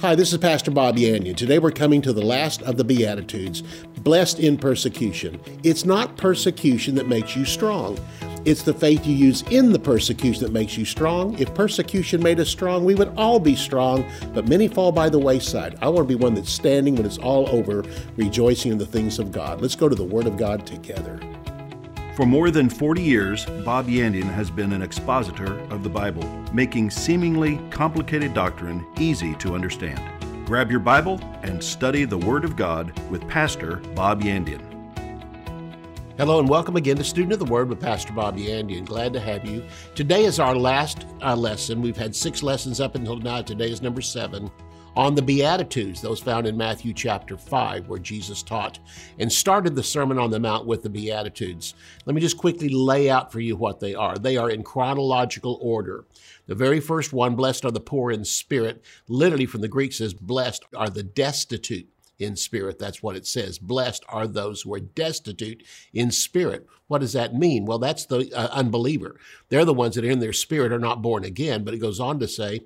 Hi, this is Pastor Bob Yandian. Today we're coming to the last of the Beatitudes, blessed in persecution. It's not persecution that makes you strong. It's the faith you use in the persecution that makes you strong. If persecution made us strong, we would all be strong, but many fall by the wayside. I want to be one that's standing when it's all over, rejoicing in the things of God. Let's go to the Word of God together. For more than 40 years, Bob Yandian has been an expositor of the Bible, making seemingly complicated doctrine easy to understand. Grab your Bible and study the Word of God with Pastor Bob Yandian. Hello and welcome again to Student of the Word with Pastor Bob Yandian. Glad to have you. Today is our last uh, lesson. We've had six lessons up until now. Today is number seven on the Beatitudes, those found in Matthew chapter 5, where Jesus taught and started the Sermon on the Mount with the Beatitudes. Let me just quickly lay out for you what they are. They are in chronological order. The very first one, blessed are the poor in spirit, literally from the Greek says, blessed are the destitute in spirit. That's what it says. Blessed are those who are destitute in spirit. What does that mean? Well, that's the uh, unbeliever. They're the ones that in their spirit are not born again. But it goes on to say,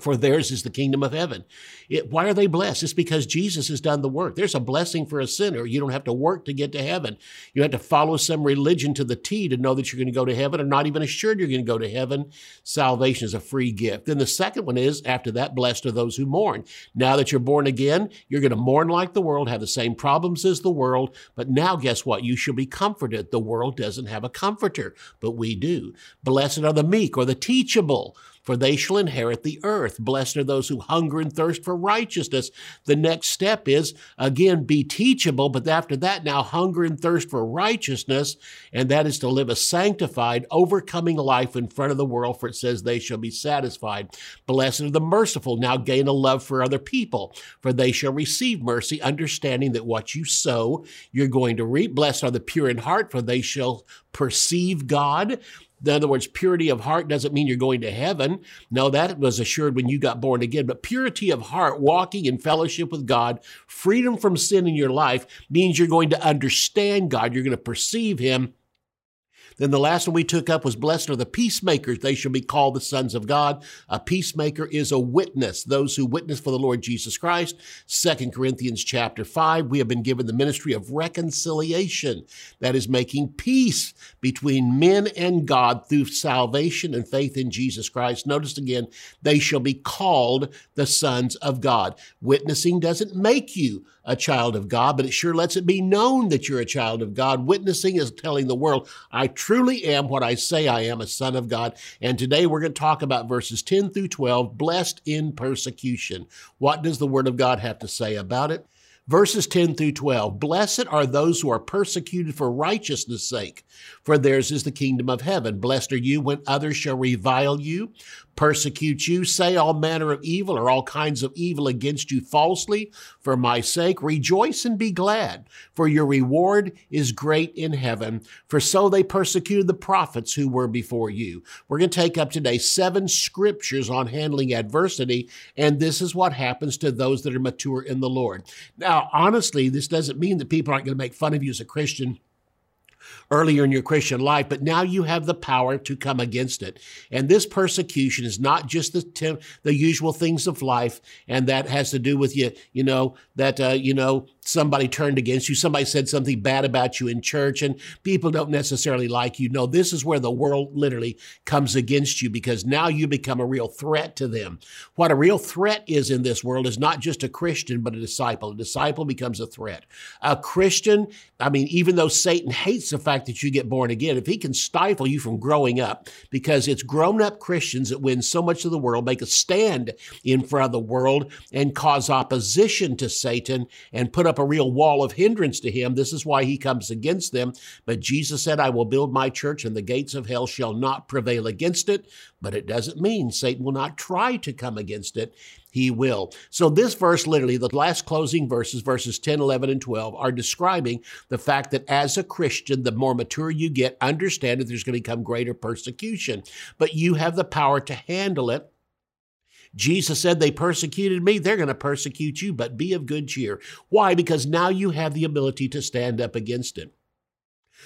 for theirs is the kingdom of heaven. It, why are they blessed? It's because Jesus has done the work. There's a blessing for a sinner. You don't have to work to get to heaven. You have to follow some religion to the T to know that you're going to go to heaven or not even assured you're going to go to heaven. Salvation is a free gift. Then the second one is, after that, blessed are those who mourn. Now that you're born again, you're going to mourn like the world, have the same problems as the world. But now, guess what? You shall be comforted. The world doesn't have a comforter, but we do. Blessed are the meek or the teachable for they shall inherit the earth. Blessed are those who hunger and thirst for righteousness. The next step is, again, be teachable, but after that, now hunger and thirst for righteousness, and that is to live a sanctified, overcoming life in front of the world, for it says they shall be satisfied. Blessed are the merciful, now gain a love for other people, for they shall receive mercy, understanding that what you sow, you're going to reap. Blessed are the pure in heart, for they shall perceive God. In other words, purity of heart doesn't mean you're going to heaven. No, that was assured when you got born again. But purity of heart, walking in fellowship with God, freedom from sin in your life means you're going to understand God. You're going to perceive Him then the last one we took up was blessed are the peacemakers. They shall be called the sons of God. A peacemaker is a witness, those who witness for the Lord Jesus Christ. Second Corinthians chapter five, we have been given the ministry of reconciliation. That is making peace between men and God through salvation and faith in Jesus Christ. Notice again, they shall be called the sons of God. Witnessing doesn't make you a child of God, but it sure lets it be known that you're a child of God. Witnessing is telling the world, I truly am what I say I am, a son of God. And today we're going to talk about verses 10 through 12, blessed in persecution. What does the Word of God have to say about it? Verses 10 through 12 Blessed are those who are persecuted for righteousness' sake, for theirs is the kingdom of heaven. Blessed are you when others shall revile you, persecute you, say all manner of evil or all kinds of evil against you falsely for my sake. Rejoice and be glad, for your reward is great in heaven. For so they persecuted the prophets who were before you. We're going to take up today seven scriptures on handling adversity, and this is what happens to those that are mature in the Lord. Now, honestly, this doesn't mean that people aren't going to make fun of you as a Christian earlier in your Christian life, but now you have the power to come against it. And this persecution is not just the, the usual things of life, and that has to do with you, you know, that, uh, you know, somebody turned against you, somebody said something bad about you in church, and people don't necessarily like you. No, this is where the world literally comes against you because now you become a real threat to them. What a real threat is in this world is not just a Christian, but a disciple. A disciple becomes a threat. A Christian, I mean, even though Satan hates the fact that you get born again, if he can stifle you from growing up, because it's grown up Christians that win so much of the world, make a stand in front of the world and cause opposition to Satan and put up a real wall of hindrance to him. This is why he comes against them. But Jesus said, I will build my church and the gates of hell shall not prevail against it. But it doesn't mean Satan will not try to come against it. He will. So this verse, literally, the last closing verses, verses 10, 11, and 12, are describing the fact that as a Christian, the more mature you get, understand that there's going to become greater persecution. But you have the power to handle it Jesus said, They persecuted me, they're going to persecute you, but be of good cheer. Why? Because now you have the ability to stand up against it.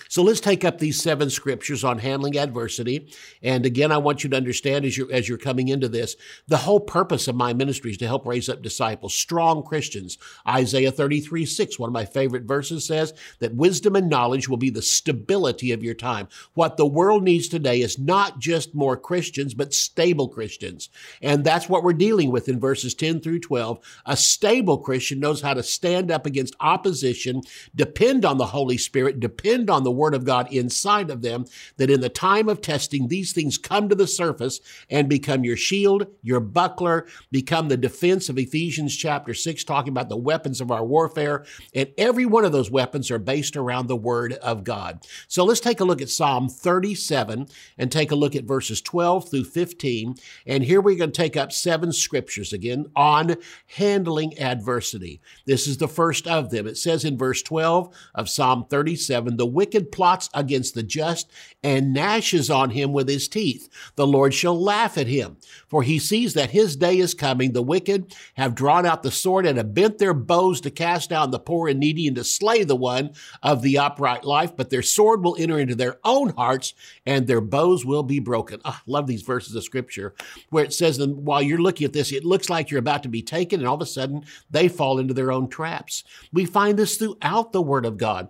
So let's take up these seven scriptures on handling adversity. And again, I want you to understand as you're, as you're coming into this, the whole purpose of my ministry is to help raise up disciples, strong Christians. Isaiah 33, 6, one of my favorite verses says that wisdom and knowledge will be the stability of your time. What the world needs today is not just more Christians, but stable Christians. And that's what we're dealing with in verses 10 through 12. A stable Christian knows how to stand up against opposition, depend on the Holy Spirit, depend on the Word of God inside of them, that in the time of testing, these things come to the surface and become your shield, your buckler, become the defense of Ephesians chapter 6, talking about the weapons of our warfare. And every one of those weapons are based around the Word of God. So let's take a look at Psalm 37 and take a look at verses 12 through 15. And here we're going to take up seven scriptures again on handling adversity. This is the first of them. It says in verse 12 of Psalm 37 The wicked plots against the just and gnashes on him with his teeth. The Lord shall laugh at him, for he sees that his day is coming. The wicked have drawn out the sword and have bent their bows to cast down the poor and needy and to slay the one of the upright life, but their sword will enter into their own hearts and their bows will be broken. Oh, I love these verses of scripture where it says that while you're looking at this, it looks like you're about to be taken, and all of a sudden they fall into their own traps. We find this throughout the Word of God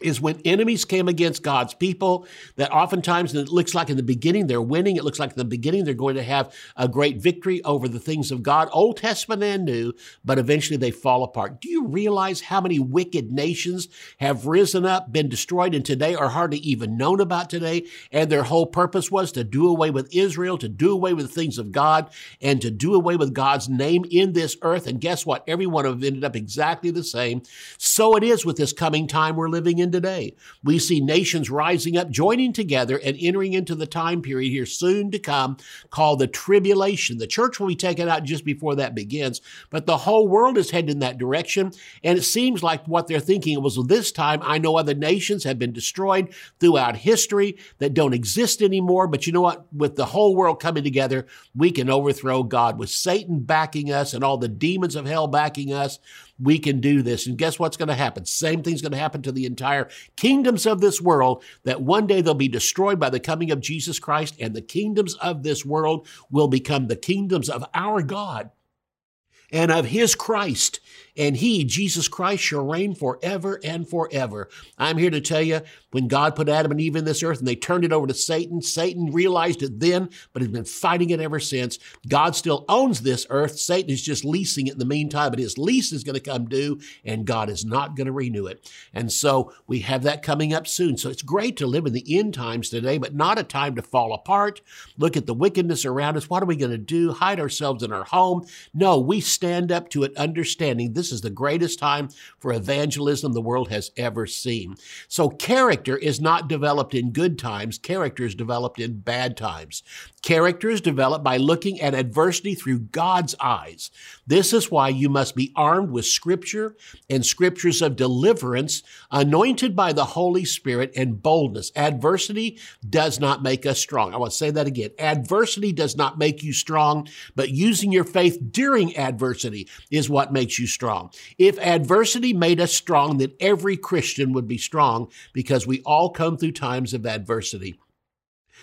is when enemies came against God's people, that oftentimes it looks like in the beginning they're winning. It looks like in the beginning they're going to have a great victory over the things of God, Old Testament and New, but eventually they fall apart. Do you realize how many wicked nations have risen up, been destroyed, and today are hardly even known about today? And their whole purpose was to do away with Israel, to do away with the things of God, and to do away with God's name in this earth. And guess what? Every one of them ended up exactly the same. So it is with this coming time we're living in today. We see nations rising up, joining together, and entering into the time period here soon to come called the tribulation. The church will be taken out just before that begins, but the whole world is headed in that direction. And it seems like what they're thinking was well, this time I know other nations have been destroyed throughout history that don't exist anymore. But you know what? With the whole world coming together, we can overthrow God. With Satan backing us and all the demons of hell backing us, we can do this. And guess what's going to happen? Same thing's going to happen to the entire kingdoms of this world, that one day they'll be destroyed by the coming of Jesus Christ, and the kingdoms of this world will become the kingdoms of our God and of his Christ and he, Jesus Christ, shall reign forever and forever. I'm here to tell you, when God put Adam and Eve in this earth and they turned it over to Satan, Satan realized it then, but has been fighting it ever since. God still owns this earth. Satan is just leasing it in the meantime, but his lease is going to come due, and God is not going to renew it. And so we have that coming up soon. So it's great to live in the end times today, but not a time to fall apart. Look at the wickedness around us. What are we going to do? Hide ourselves in our home? No, we stand up to it, understanding this this is the greatest time for evangelism the world has ever seen. So character is not developed in good times. Character is developed in bad times. Character is developed by looking at adversity through God's eyes. This is why you must be armed with scripture and scriptures of deliverance, anointed by the Holy Spirit and boldness. Adversity does not make us strong. I want to say that again. Adversity does not make you strong, but using your faith during adversity is what makes you strong. If adversity made us strong, then every Christian would be strong because we all come through times of adversity.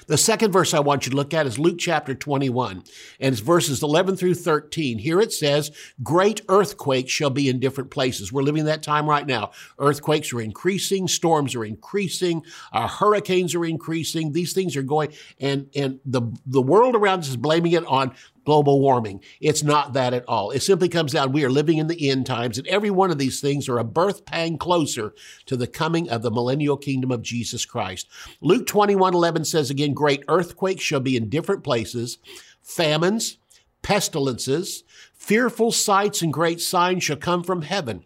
The second verse I want you to look at is Luke chapter 21, and it's verses 11 through 13. Here it says, Great earthquakes shall be in different places. We're living that time right now. Earthquakes are increasing, storms are increasing, hurricanes are increasing. These things are going, and, and the, the world around us is blaming it on global warming. It's not that at all. It simply comes down, we are living in the end times, and every one of these things are a birth pang closer to the coming of the millennial kingdom of Jesus Christ. Luke 21 11 says again, Great earthquakes shall be in different places, famines, pestilences, fearful sights, and great signs shall come from heaven.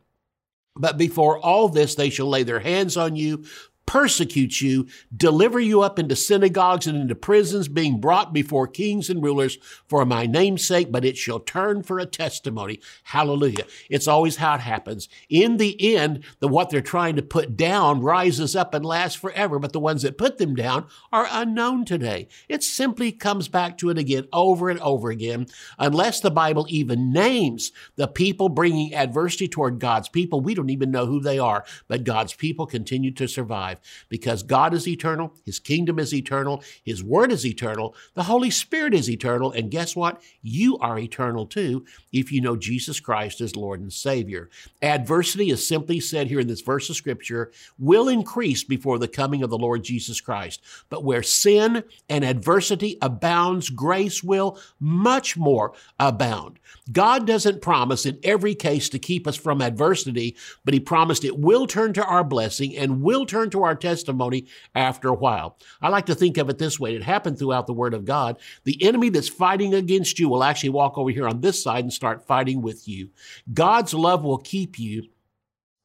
But before all this, they shall lay their hands on you, persecute you, deliver you up into synagogues and into prisons, being brought before kings and rulers for my name's sake, but it shall turn for a testimony. Hallelujah. It's always how it happens. In the end, the what they're trying to put down rises up and lasts forever, but the ones that put them down are unknown today. It simply comes back to it again over and over again, unless the Bible even names the people bringing adversity toward God's people. We don't even know who they are, but God's people continue to survive. Because God is eternal, His kingdom is eternal, His word is eternal, the Holy Spirit is eternal, and guess what? You are eternal too if you know Jesus Christ as Lord and Savior. Adversity is simply said here in this verse of Scripture will increase before the coming of the Lord Jesus Christ. But where sin and adversity abounds, grace will much more abound. God doesn't promise in every case to keep us from adversity, but He promised it will turn to our blessing and will turn our testimony after a while. I like to think of it this way it happened throughout the Word of God. The enemy that's fighting against you will actually walk over here on this side and start fighting with you. God's love will keep you.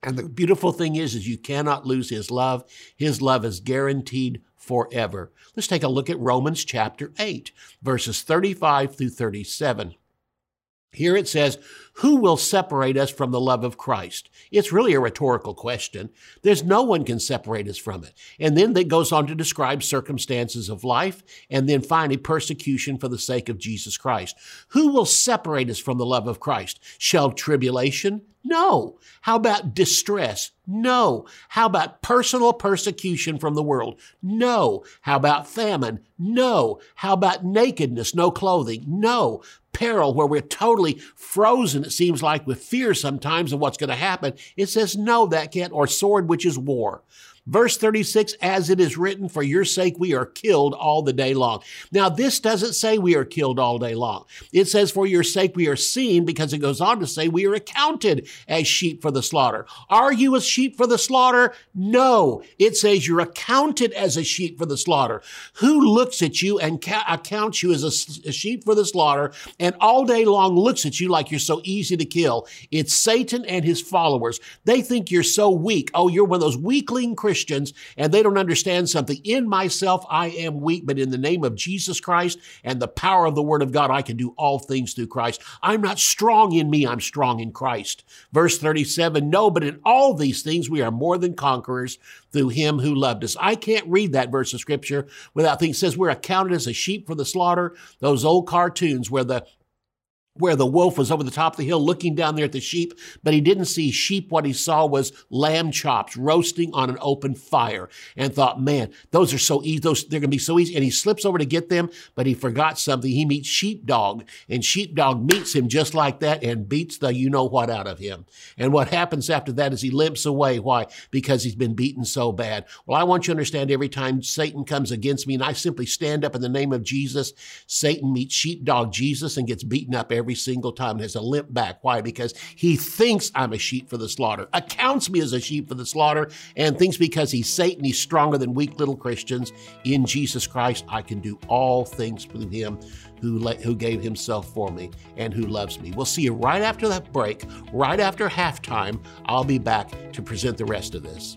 And the beautiful thing is, is you cannot lose his love. His love is guaranteed forever. Let's take a look at Romans chapter 8, verses 35 through 37. Here it says, Who will separate us from the love of Christ? It's really a rhetorical question. There's no one can separate us from it. And then it goes on to describe circumstances of life and then finally persecution for the sake of Jesus Christ. Who will separate us from the love of Christ? Shall tribulation? No. How about distress? No. How about personal persecution from the world? No. How about famine? No. How about nakedness, no clothing? No peril where we're totally frozen, it seems like, with fear sometimes of what's going to happen. It says, no, that can't, or sword, which is war. Verse 36, as it is written, for your sake we are killed all the day long. Now, this doesn't say we are killed all day long. It says, for your sake we are seen, because it goes on to say we are accounted as sheep for the slaughter. Are you a sheep for the slaughter? No. It says you're accounted as a sheep for the slaughter. Who looks at you and ca- accounts you as a, a sheep for the slaughter and all day long looks at you like you're so easy to kill? It's Satan and his followers. They think you're so weak. Oh, you're one of those weakling Christians Christians and they don't understand something. In myself, I am weak, but in the name of Jesus Christ and the power of the Word of God, I can do all things through Christ. I'm not strong in me, I'm strong in Christ. Verse 37 No, but in all these things we are more than conquerors through Him who loved us. I can't read that verse of Scripture without thinking, says we're accounted as a sheep for the slaughter. Those old cartoons where the where the wolf was over the top of the hill looking down there at the sheep, but he didn't see sheep. What he saw was lamb chops roasting on an open fire and thought, man, those are so easy. Those, they're going to be so easy. And he slips over to get them, but he forgot something. He meets sheepdog and sheepdog meets him just like that and beats the you know what out of him. And what happens after that is he limps away. Why? Because he's been beaten so bad. Well, I want you to understand every time Satan comes against me and I simply stand up in the name of Jesus, Satan meets sheepdog Jesus and gets beaten up every every single time and has a limp back. Why? Because he thinks I'm a sheep for the slaughter, accounts me as a sheep for the slaughter, and thinks because he's Satan, he's stronger than weak little Christians. In Jesus Christ, I can do all things through him who, who gave himself for me and who loves me. We'll see you right after that break, right after halftime. I'll be back to present the rest of this.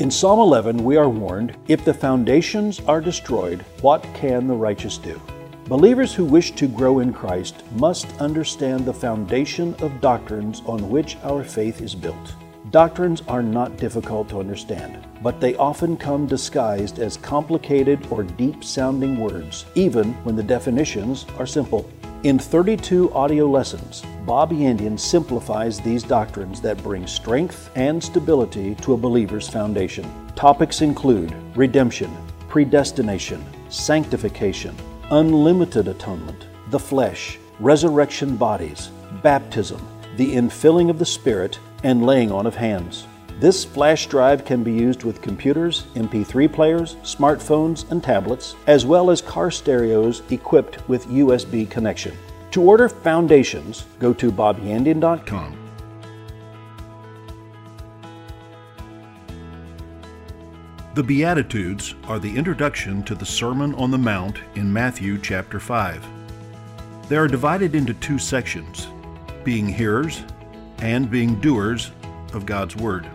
In Psalm 11, we are warned if the foundations are destroyed, what can the righteous do? Believers who wish to grow in Christ must understand the foundation of doctrines on which our faith is built. Doctrines are not difficult to understand, but they often come disguised as complicated or deep sounding words, even when the definitions are simple. In 32 audio lessons, Bob Yandian simplifies these doctrines that bring strength and stability to a believer's foundation. Topics include redemption, predestination, sanctification, unlimited atonement, the flesh, resurrection bodies, baptism, the infilling of the Spirit, and laying on of hands. This flash drive can be used with computers, MP3 players, smartphones, and tablets, as well as car stereos equipped with USB connection. To order Foundations, go to bobyandian.com The Beatitudes are the introduction to the Sermon on the Mount in Matthew chapter 5. They are divided into two sections being hearers and being doers of God's Word.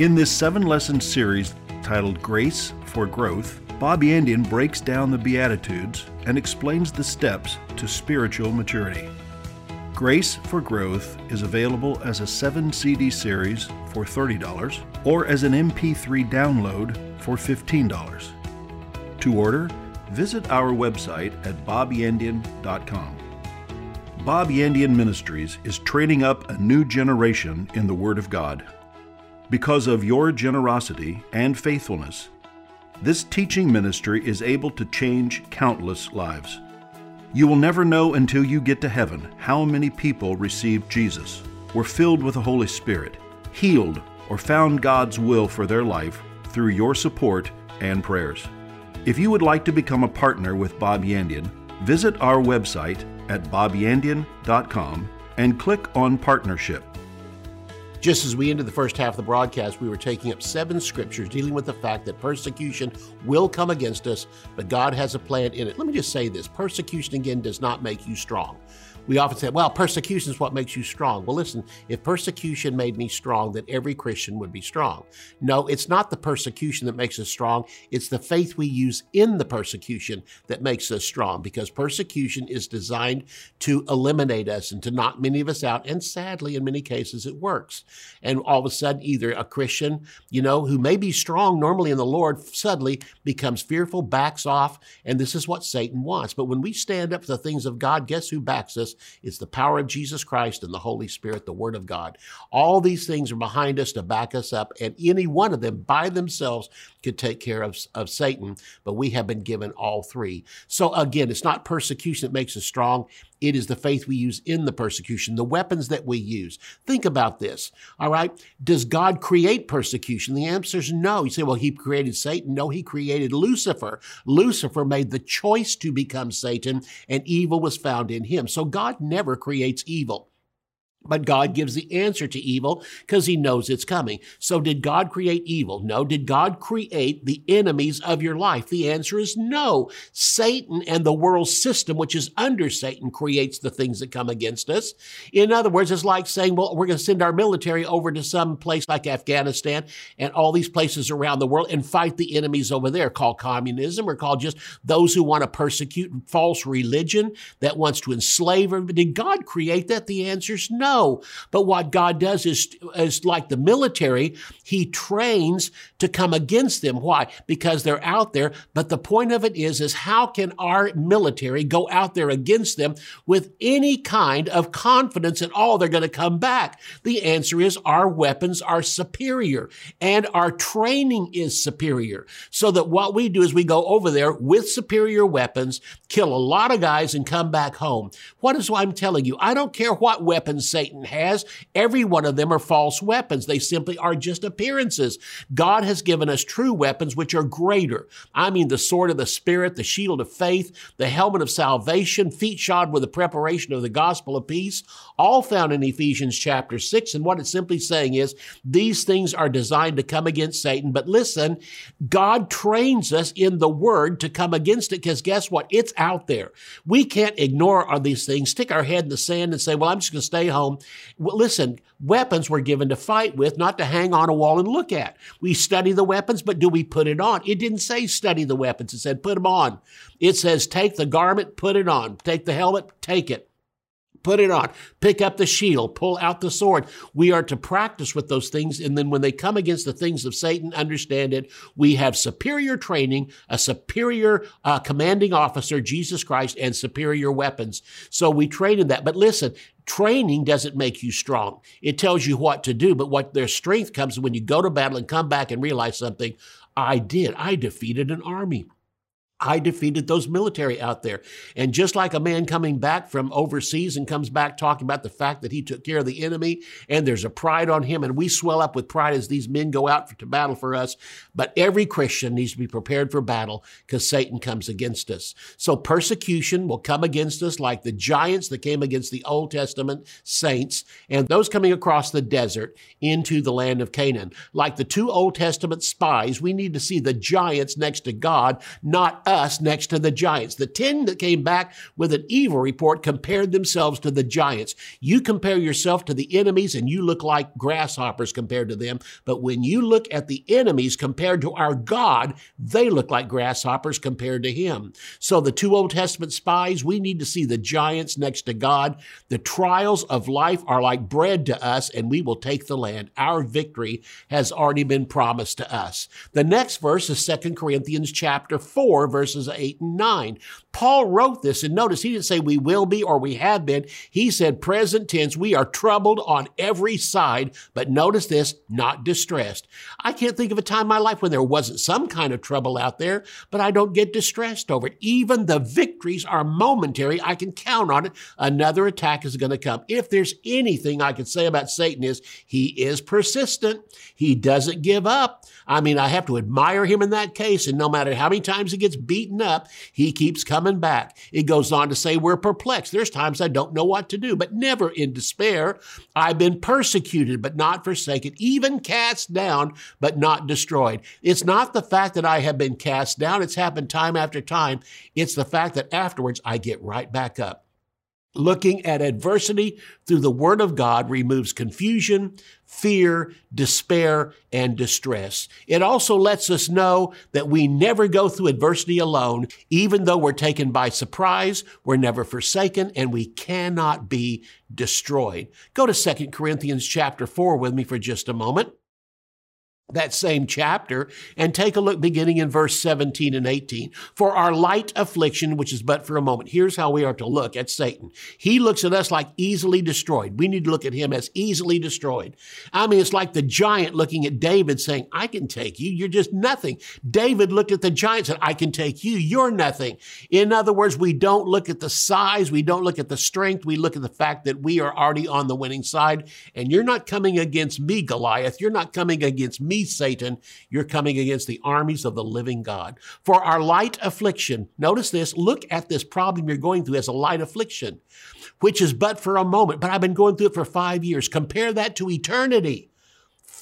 In this seven lesson series titled Grace for Growth, Bob Yandian breaks down the Beatitudes and explains the steps to spiritual maturity. Grace for Growth is available as a 7 CD series for $30 or as an MP3 download for $15. To order, visit our website at bobyandian.com. Bob Yandian Ministries is training up a new generation in the Word of God. Because of your generosity and faithfulness, this teaching ministry is able to change countless lives. You will never know until you get to heaven how many people received Jesus, were filled with the Holy Spirit, healed, or found God's will for their life through your support and prayers. If you would like to become a partner with Bob Yandian, visit our website at bobyandian.com and click on Partnership. Just as we ended the first half of the broadcast, we were taking up seven scriptures dealing with the fact that persecution will come against us, but God has a plan in it. Let me just say this persecution, again, does not make you strong we often say, well, persecution is what makes you strong. Well, listen, if persecution made me strong, then every Christian would be strong. No, it's not the persecution that makes us strong. It's the faith we use in the persecution that makes us strong because persecution is designed to eliminate us and to knock many of us out. And sadly, in many cases, it works. And all of a sudden, either a Christian, you know, who may be strong normally in the Lord, suddenly becomes fearful, backs off. And this is what Satan wants. But when we stand up for the things of God, guess who backs us? It's the power of Jesus Christ and the Holy Spirit, the Word of God. All these things are behind us to back us up, and any one of them by themselves could take care of, of Satan, but we have been given all three. So again, it's not persecution that makes us strong. It is the faith we use in the persecution, the weapons that we use. Think about this. All right. Does God create persecution? The answer is no. You say, well, he created Satan. No, he created Lucifer. Lucifer made the choice to become Satan and evil was found in him. So God never creates evil. But God gives the answer to evil because he knows it's coming. So did God create evil? No. Did God create the enemies of your life? The answer is no. Satan and the world system, which is under Satan, creates the things that come against us. In other words, it's like saying, well, we're going to send our military over to some place like Afghanistan and all these places around the world and fight the enemies over there called communism or called just those who want to persecute false religion that wants to enslave. Did God create that? The answer is no. No. But what God does is, is like the military, He trains to come against them. Why? Because they're out there. But the point of it is, is how can our military go out there against them with any kind of confidence at all they're going to come back? The answer is our weapons are superior and our training is superior. So that what we do is we go over there with superior weapons, kill a lot of guys and come back home. What is what I'm telling you? I don't care what weapons Satan has. Every one of them are false weapons. They simply are just appearances. God has given us true weapons which are greater. I mean, the sword of the Spirit, the shield of faith, the helmet of salvation, feet shod with the preparation of the gospel of peace, all found in Ephesians chapter 6. And what it's simply saying is these things are designed to come against Satan. But listen, God trains us in the word to come against it because guess what? It's out there. We can't ignore all these things, stick our head in the sand and say, well, I'm just going to stay home Listen, weapons were given to fight with, not to hang on a wall and look at. We study the weapons, but do we put it on? It didn't say study the weapons. It said put them on. It says take the garment, put it on. Take the helmet, take it. Put it on. Pick up the shield. Pull out the sword. We are to practice with those things. And then when they come against the things of Satan, understand it. We have superior training, a superior uh, commanding officer, Jesus Christ, and superior weapons. So we train in that. But listen, training doesn't make you strong. It tells you what to do. But what their strength comes when you go to battle and come back and realize something. I did. I defeated an army. I defeated those military out there. And just like a man coming back from overseas and comes back talking about the fact that he took care of the enemy and there's a pride on him, and we swell up with pride as these men go out to battle for us. But every Christian needs to be prepared for battle because Satan comes against us. So persecution will come against us like the giants that came against the Old Testament saints and those coming across the desert into the land of Canaan. Like the two Old Testament spies, we need to see the giants next to God, not us next to the giants. The 10 that came back with an evil report compared themselves to the giants. You compare yourself to the enemies and you look like grasshoppers compared to them. But when you look at the enemies compared to our God, they look like grasshoppers compared to him. So the two Old Testament spies, we need to see the giants next to God. The trials of life are like bread to us and we will take the land. Our victory has already been promised to us. The next verse is 2 Corinthians chapter 4, verses 8 and 9. Paul wrote this, and notice he didn't say we will be or we have been. He said present tense, we are troubled on every side, but notice this, not distressed. I can't think of a time in my life when there wasn't some kind of trouble out there, but I don't get distressed over it. Even the victories are momentary. I can count on it. Another attack is going to come. If there's anything I can say about Satan is he is persistent. He doesn't give up. I mean, I have to admire him in that case. And no matter how many times he gets beaten up, he keeps coming back. It goes on to say we're perplexed. There's times I don't know what to do, but never in despair. I've been persecuted, but not forsaken, even cast down, but not destroyed. It's not the fact that I have been cast down. It's happened time after time. It's the fact that afterwards I get right back up. Looking at adversity through the Word of God removes confusion, fear, despair, and distress. It also lets us know that we never go through adversity alone. Even though we're taken by surprise, we're never forsaken, and we cannot be destroyed. Go to 2 Corinthians chapter 4 with me for just a moment that same chapter and take a look beginning in verse 17 and 18. For our light affliction, which is but for a moment, here's how we are to look at Satan. He looks at us like easily destroyed. We need to look at him as easily destroyed. I mean, it's like the giant looking at David saying, I can take you. You're just nothing. David looked at the giant and said, I can take you. You're nothing. In other words, we don't look at the size. We don't look at the strength. We look at the fact that we are already on the winning side. And you're not coming against me, Goliath. You're not coming against me, Satan, you're coming against the armies of the living God. For our light affliction, notice this, look at this problem you're going through as a light affliction, which is but for a moment, but I've been going through it for five years. Compare that to eternity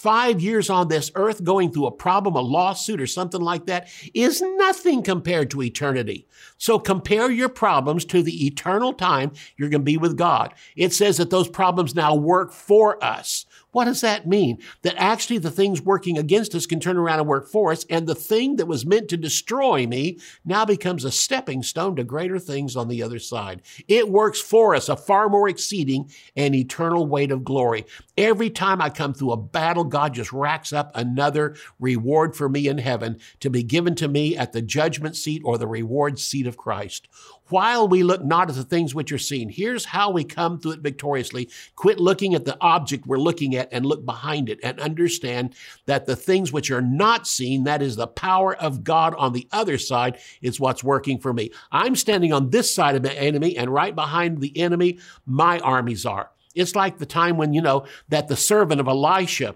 five years on this earth going through a problem, a lawsuit, or something like that is nothing compared to eternity. So compare your problems to the eternal time you're going to be with God. It says that those problems now work for us. What does that mean? That actually the things working against us can turn around and work for us, and the thing that was meant to destroy me now becomes a stepping stone to greater things on the other side. It works for us, a far more exceeding and eternal weight of glory. Every time I come through a battle, God just racks up another reward for me in heaven to be given to me at the judgment seat or the reward seat of Christ while we look not at the things which are seen. Here's how we come through it victoriously. Quit looking at the object we're looking at and look behind it and understand that the things which are not seen, that is the power of God on the other side, is what's working for me. I'm standing on this side of the enemy and right behind the enemy, my armies are. It's like the time when, you know, that the servant of Elisha,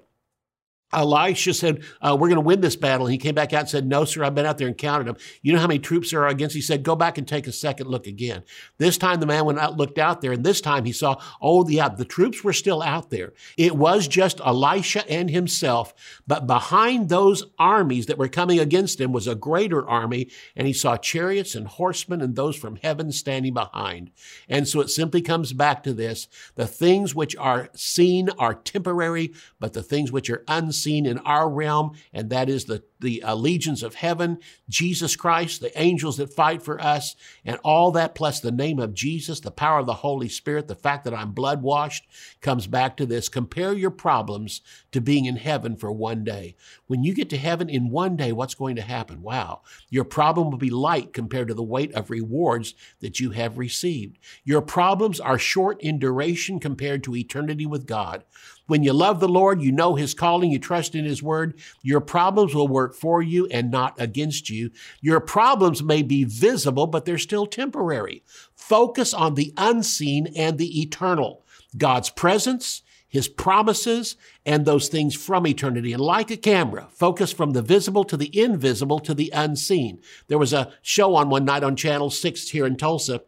Elisha said, uh, We're going to win this battle. And he came back out and said, No, sir, I've been out there and counted them. You know how many troops there are against? He said, Go back and take a second look again. This time the man went out, looked out there, and this time he saw, Oh, yeah, the troops were still out there. It was just Elisha and himself, but behind those armies that were coming against him was a greater army, and he saw chariots and horsemen and those from heaven standing behind. And so it simply comes back to this the things which are seen are temporary, but the things which are unseen seen in our realm, and that is the, the uh, legions of heaven, Jesus Christ, the angels that fight for us, and all that plus the name of Jesus, the power of the Holy Spirit, the fact that I'm blood washed comes back to this. Compare your problems to being in heaven for one day. When you get to heaven in one day, what's going to happen? Wow. Your problem will be light compared to the weight of rewards that you have received. Your problems are short in duration compared to eternity with God. When you love the Lord, you know His calling, you trust in His word, your problems will work for you and not against you. Your problems may be visible, but they're still temporary. Focus on the unseen and the eternal. God's presence, his promises, and those things from eternity. And like a camera, focus from the visible to the invisible to the unseen. There was a show on one night on Channel 6 here in Tulsa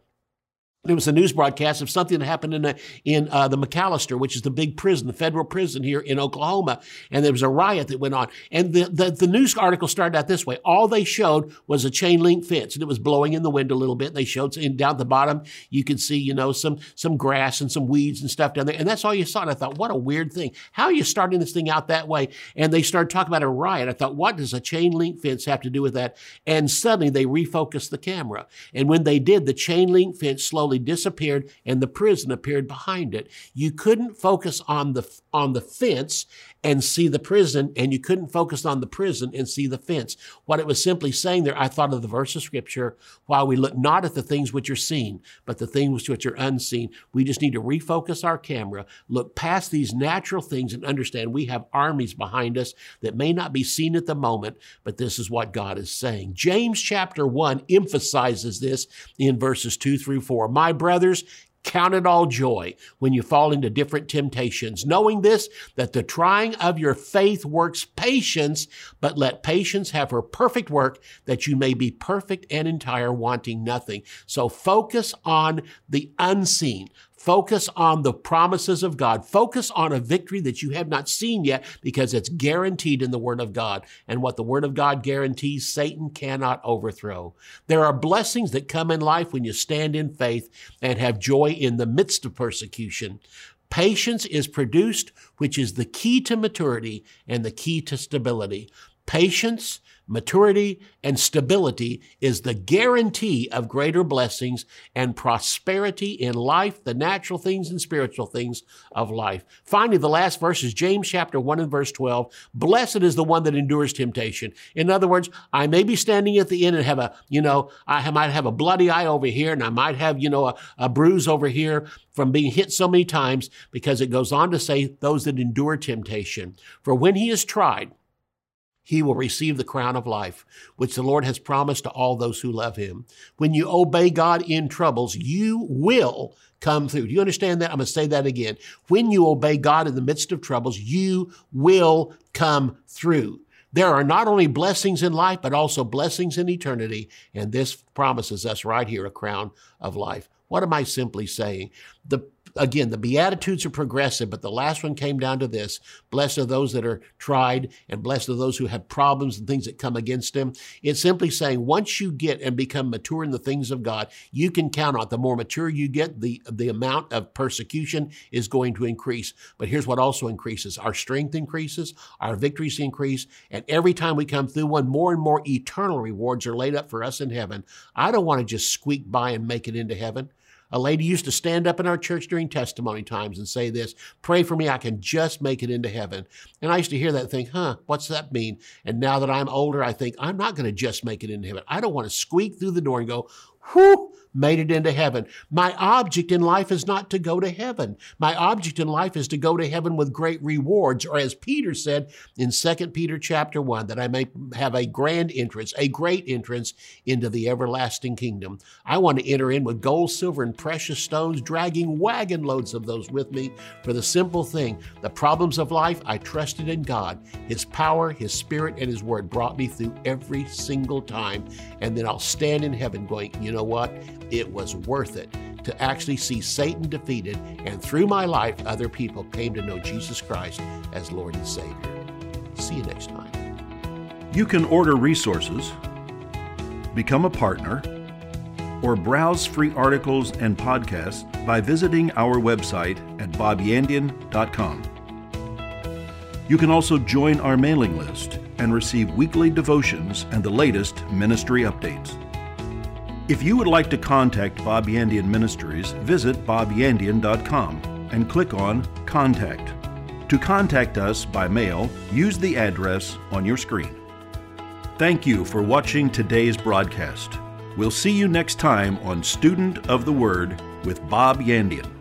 it was a news broadcast of something that happened in, a, in uh, the McAlester, which is the big prison, the federal prison here in Oklahoma. And there was a riot that went on. And the, the, the, news article started out this way. All they showed was a chain link fence and it was blowing in the wind a little bit. They showed and down at the bottom, you could see, you know, some, some grass and some weeds and stuff down there. And that's all you saw. And I thought, what a weird thing. How are you starting this thing out that way? And they started talking about a riot. I thought, what does a chain link fence have to do with that? And suddenly they refocused the camera. And when they did, the chain link fence slowly disappeared and the prison appeared behind it. You couldn't focus on the on the fence and see the prison, and you couldn't focus on the prison and see the fence. What it was simply saying there, I thought of the verse of scripture, while we look not at the things which are seen, but the things which are unseen. We just need to refocus our camera, look past these natural things, and understand we have armies behind us that may not be seen at the moment, but this is what God is saying. James chapter 1 emphasizes this in verses 2 through 4. My brothers, Count it all joy when you fall into different temptations, knowing this, that the trying of your faith works patience, but let patience have her perfect work, that you may be perfect and entire, wanting nothing. So focus on the unseen. Focus on the promises of God. Focus on a victory that you have not seen yet because it's guaranteed in the Word of God. And what the Word of God guarantees, Satan cannot overthrow. There are blessings that come in life when you stand in faith and have joy in the midst of persecution. Patience is produced, which is the key to maturity and the key to stability. Patience, maturity, and stability is the guarantee of greater blessings and prosperity in life, the natural things and spiritual things of life. Finally, the last verse is James chapter 1 and verse 12. Blessed is the one that endures temptation. In other words, I may be standing at the end and have a, you know, I might have a bloody eye over here and I might have, you know, a, a bruise over here from being hit so many times because it goes on to say those that endure temptation. For when he is tried, he will receive the crown of life, which the Lord has promised to all those who love him. When you obey God in troubles, you will come through. Do you understand that? I'm going to say that again. When you obey God in the midst of troubles, you will come through. There are not only blessings in life, but also blessings in eternity. And this promises us right here a crown of life. What am I simply saying? The again, the Beatitudes are progressive, but the last one came down to this Blessed are those that are tried, and blessed are those who have problems and things that come against them. It's simply saying once you get and become mature in the things of God, you can count on it. The more mature you get, the, the amount of persecution is going to increase. But here's what also increases our strength increases, our victories increase, and every time we come through one, more and more eternal rewards are laid up for us in heaven. I don't want to just squeak by and make it into heaven. A lady used to stand up in our church during testimony times and say this, pray for me, I can just make it into heaven. And I used to hear that and think, huh, what's that mean? And now that I'm older, I think, I'm not going to just make it into heaven. I don't want to squeak through the door and go, whew, made it into heaven. My object in life is not to go to heaven. My object in life is to go to heaven with great rewards, or as Peter said in 2 Peter chapter 1, that I may have a grand entrance, a great entrance into the everlasting kingdom. I want to enter in with gold, silver, and precious stones, dragging wagon loads of those with me for the simple thing the problems of life, I trusted in God. His power, His Spirit, and His Word brought me through every single time. And then I'll stand in heaven going, you know what? It was worth it to actually see Satan defeated, and through my life, other people came to know Jesus Christ as Lord and Savior. See you next time. You can order resources, become a partner, or browse free articles and podcasts by visiting our website at bobyandian.com. You can also join our mailing list and receive weekly devotions and the latest ministry updates. If you would like to contact Bob Yandian Ministries, visit bobyandian.com and click on Contact. To contact us by mail, use the address on your screen. Thank you for watching today's broadcast. We'll see you next time on Student of the Word with Bob Yandian.